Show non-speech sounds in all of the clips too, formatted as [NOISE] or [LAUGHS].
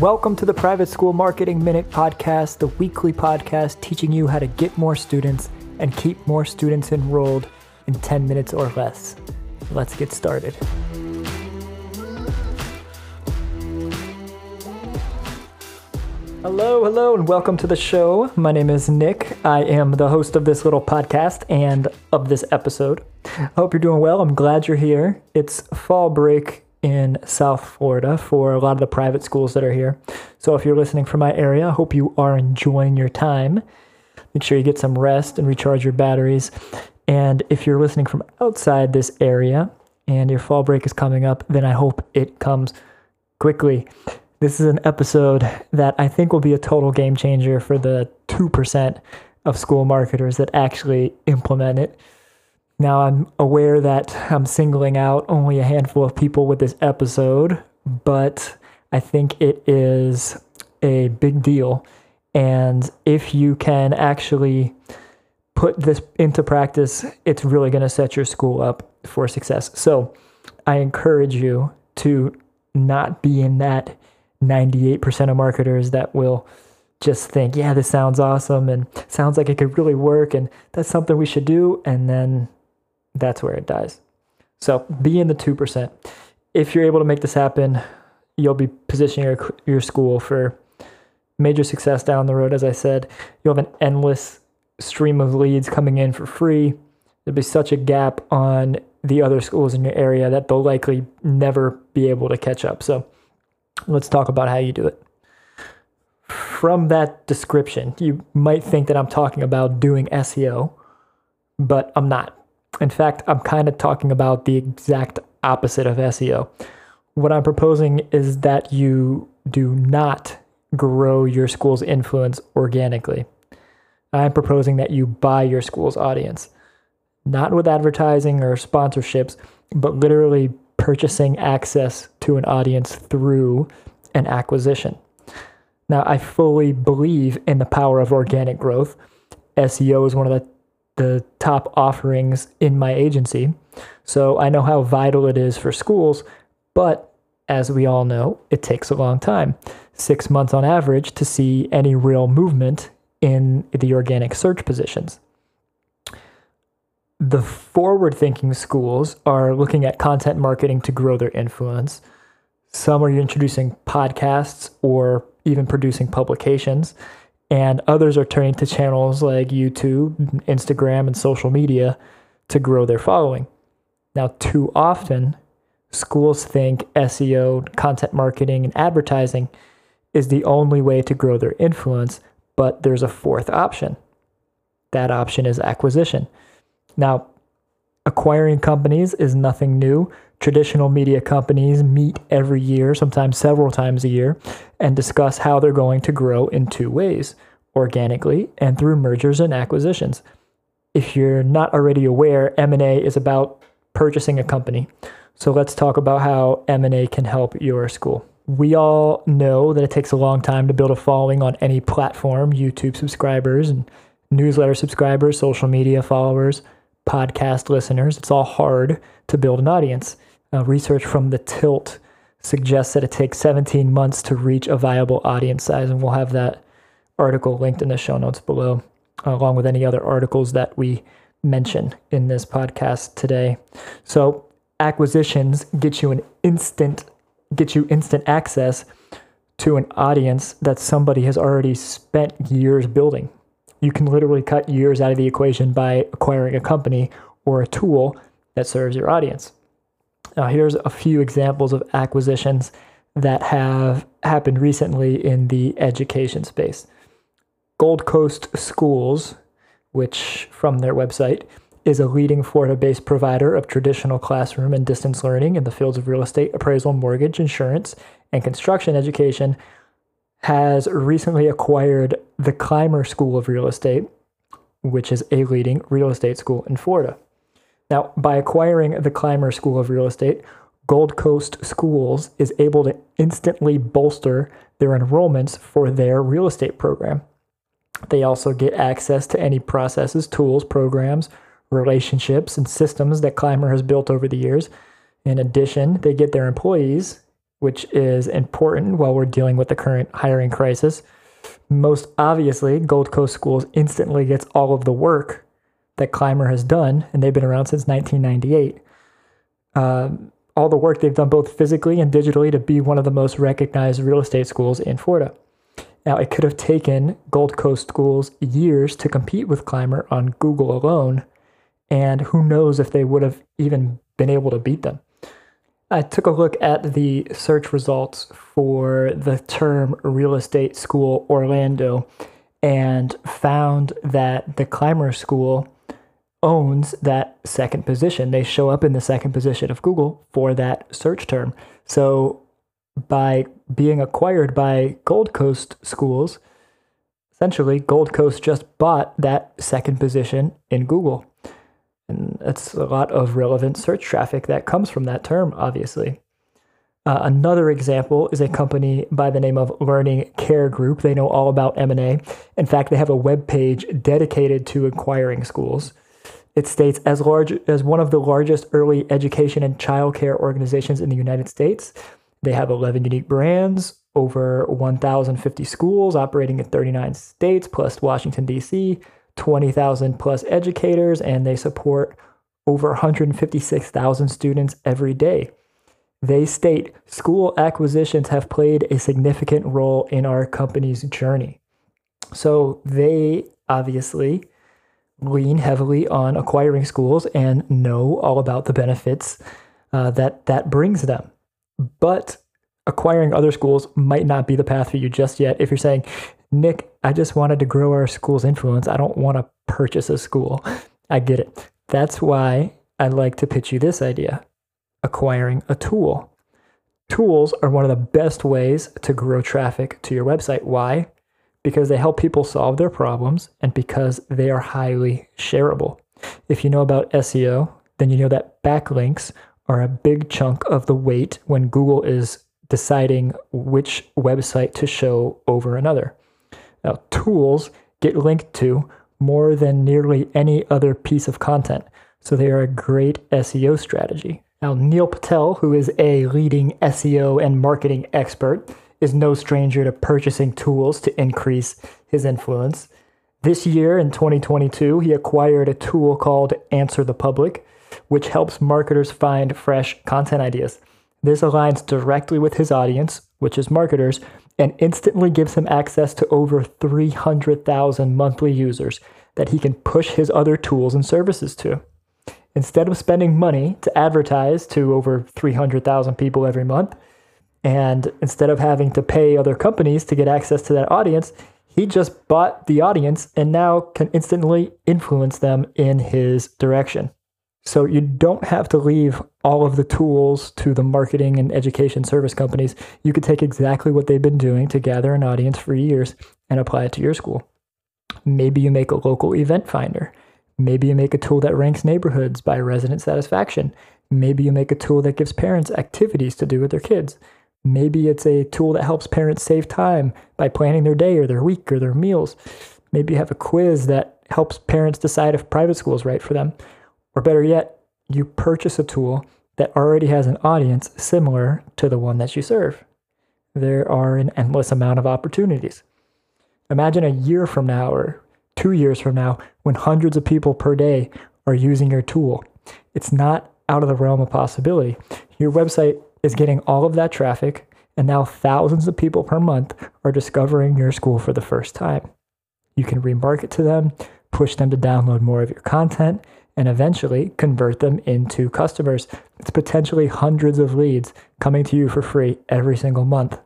Welcome to the Private School Marketing Minute Podcast, the weekly podcast teaching you how to get more students and keep more students enrolled in 10 minutes or less. Let's get started. Hello, hello, and welcome to the show. My name is Nick. I am the host of this little podcast and of this episode. I hope you're doing well. I'm glad you're here. It's fall break in South Florida for a lot of the private schools that are here. So if you're listening from my area, I hope you are enjoying your time. Make sure you get some rest and recharge your batteries. And if you're listening from outside this area and your fall break is coming up, then I hope it comes quickly. This is an episode that I think will be a total game changer for the 2% of school marketers that actually implement it. Now, I'm aware that I'm singling out only a handful of people with this episode, but I think it is a big deal. And if you can actually put this into practice, it's really going to set your school up for success. So I encourage you to not be in that 98% of marketers that will just think, yeah, this sounds awesome and sounds like it could really work and that's something we should do. And then that's where it dies. So be in the 2%. If you're able to make this happen, you'll be positioning your, your school for major success down the road. As I said, you'll have an endless stream of leads coming in for free. There'll be such a gap on the other schools in your area that they'll likely never be able to catch up. So let's talk about how you do it. From that description, you might think that I'm talking about doing SEO, but I'm not. In fact, I'm kind of talking about the exact opposite of SEO. What I'm proposing is that you do not grow your school's influence organically. I'm proposing that you buy your school's audience, not with advertising or sponsorships, but literally purchasing access to an audience through an acquisition. Now, I fully believe in the power of organic growth. SEO is one of the the top offerings in my agency. So I know how vital it is for schools, but as we all know, it takes a long time six months on average to see any real movement in the organic search positions. The forward thinking schools are looking at content marketing to grow their influence. Some are introducing podcasts or even producing publications and others are turning to channels like YouTube, Instagram, and social media to grow their following. Now, too often, schools think SEO, content marketing, and advertising is the only way to grow their influence, but there's a fourth option. That option is acquisition. Now, acquiring companies is nothing new. Traditional media companies meet every year, sometimes several times a year, and discuss how they're going to grow in two ways organically and through mergers and acquisitions. If you're not already aware, M&A is about purchasing a company. So let's talk about how M&A can help your school. We all know that it takes a long time to build a following on any platform, YouTube subscribers and newsletter subscribers, social media followers, podcast listeners. It's all hard to build an audience. Uh, research from the Tilt suggests that it takes 17 months to reach a viable audience size, and we'll have that article linked in the show notes below, along with any other articles that we mention in this podcast today. So, acquisitions get you an instant get you instant access to an audience that somebody has already spent years building. You can literally cut years out of the equation by acquiring a company or a tool that serves your audience. Now, here's a few examples of acquisitions that have happened recently in the education space. Gold Coast Schools, which from their website is a leading Florida based provider of traditional classroom and distance learning in the fields of real estate, appraisal, mortgage, insurance, and construction education, has recently acquired the Clymer School of Real Estate, which is a leading real estate school in Florida. Now, by acquiring the Clymer School of Real Estate, Gold Coast Schools is able to instantly bolster their enrollments for their real estate program. They also get access to any processes, tools, programs, relationships, and systems that Clymer has built over the years. In addition, they get their employees which is important while we're dealing with the current hiring crisis. Most obviously, Gold Coast Schools instantly gets all of the work that Clymer has done, and they've been around since 1998. Um, all the work they've done both physically and digitally to be one of the most recognized real estate schools in Florida. Now, it could have taken Gold Coast schools years to compete with Clymer on Google alone, and who knows if they would have even been able to beat them. I took a look at the search results for the term real estate school Orlando and found that the Clymer School owns that second position. They show up in the second position of Google for that search term. So by being acquired by Gold Coast schools, essentially Gold Coast just bought that second position in Google. And that's a lot of relevant search traffic that comes from that term, obviously. Uh, another example is a company by the name of Learning Care Group. They know all about M&A. In fact, they have a web page dedicated to acquiring schools. It states as large as one of the largest early education and childcare organizations in the United States. They have 11 unique brands, over 1,050 schools operating in 39 states, plus Washington, D.C., 20,000 plus educators, and they support over 156,000 students every day. They state school acquisitions have played a significant role in our company's journey. So they obviously lean heavily on acquiring schools and know all about the benefits uh, that that brings them. But acquiring other schools might not be the path for you just yet. If you're saying, Nick, I just wanted to grow our school's influence, I don't want to purchase a school. I get it. That's why I'd like to pitch you this idea acquiring a tool. Tools are one of the best ways to grow traffic to your website. Why? Because they help people solve their problems and because they are highly shareable. If you know about SEO, then you know that backlinks are a big chunk of the weight when Google is deciding which website to show over another. Now, tools get linked to more than nearly any other piece of content, so they are a great SEO strategy. Now, Neil Patel, who is a leading SEO and marketing expert, is no stranger to purchasing tools to increase his influence. This year in 2022, he acquired a tool called Answer the Public, which helps marketers find fresh content ideas. This aligns directly with his audience, which is marketers, and instantly gives him access to over 300,000 monthly users that he can push his other tools and services to. Instead of spending money to advertise to over 300,000 people every month, and instead of having to pay other companies to get access to that audience, he just bought the audience and now can instantly influence them in his direction. So you don't have to leave all of the tools to the marketing and education service companies. You could take exactly what they've been doing to gather an audience for years and apply it to your school. Maybe you make a local event finder. Maybe you make a tool that ranks neighborhoods by resident satisfaction. Maybe you make a tool that gives parents activities to do with their kids. Maybe it's a tool that helps parents save time by planning their day or their week or their meals. Maybe you have a quiz that helps parents decide if private school is right for them or better yet, you purchase a tool that already has an audience similar to the one that you serve. There are an endless amount of opportunities. Imagine a year from now or two years from now when hundreds of people per day are using your tool. It's not out of the realm of possibility. Your website is getting all of that traffic, and now thousands of people per month are discovering your school for the first time. You can remarket to them, push them to download more of your content, and eventually convert them into customers. It's potentially hundreds of leads coming to you for free every single month.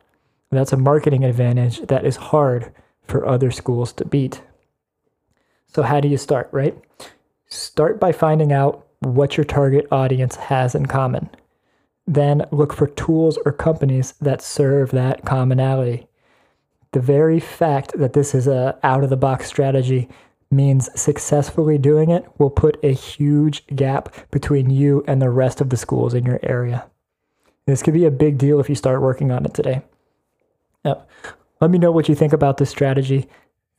That's a marketing advantage that is hard for other schools to beat. So, how do you start, right? Start by finding out what your target audience has in common. Then look for tools or companies that serve that commonality. The very fact that this is a out of the box strategy means successfully doing it will put a huge gap between you and the rest of the schools in your area. This could be a big deal if you start working on it today. Now, let me know what you think about this strategy.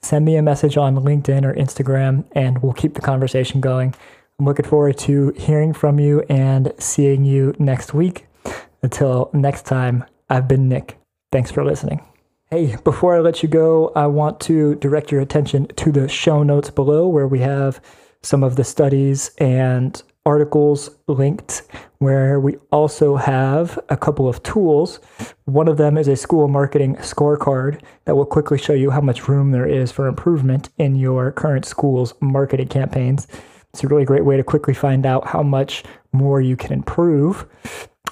Send me a message on LinkedIn or Instagram, and we'll keep the conversation going. I'm looking forward to hearing from you and seeing you next week. Until next time, I've been Nick. Thanks for listening. Hey, [LAUGHS] before I let you go, I want to direct your attention to the show notes below where we have some of the studies and articles linked, where we also have a couple of tools. One of them is a school marketing scorecard that will quickly show you how much room there is for improvement in your current school's marketing campaigns. It's a really great way to quickly find out how much more you can improve.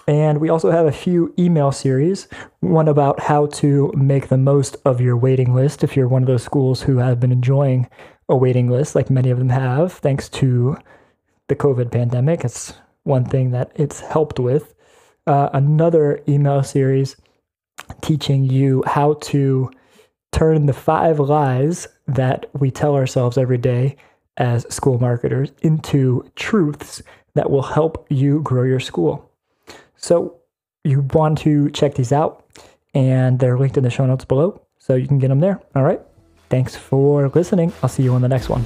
And we also have a few email series, one about how to make the most of your waiting list if you're one of those schools who have been enjoying a waiting list, like many of them have, thanks to the COVID pandemic. It's one thing that it's helped with. Uh, another email series teaching you how to turn the five lies that we tell ourselves every day as school marketers into truths that will help you grow your school. So, you want to check these out, and they're linked in the show notes below, so you can get them there. All right. Thanks for listening. I'll see you on the next one.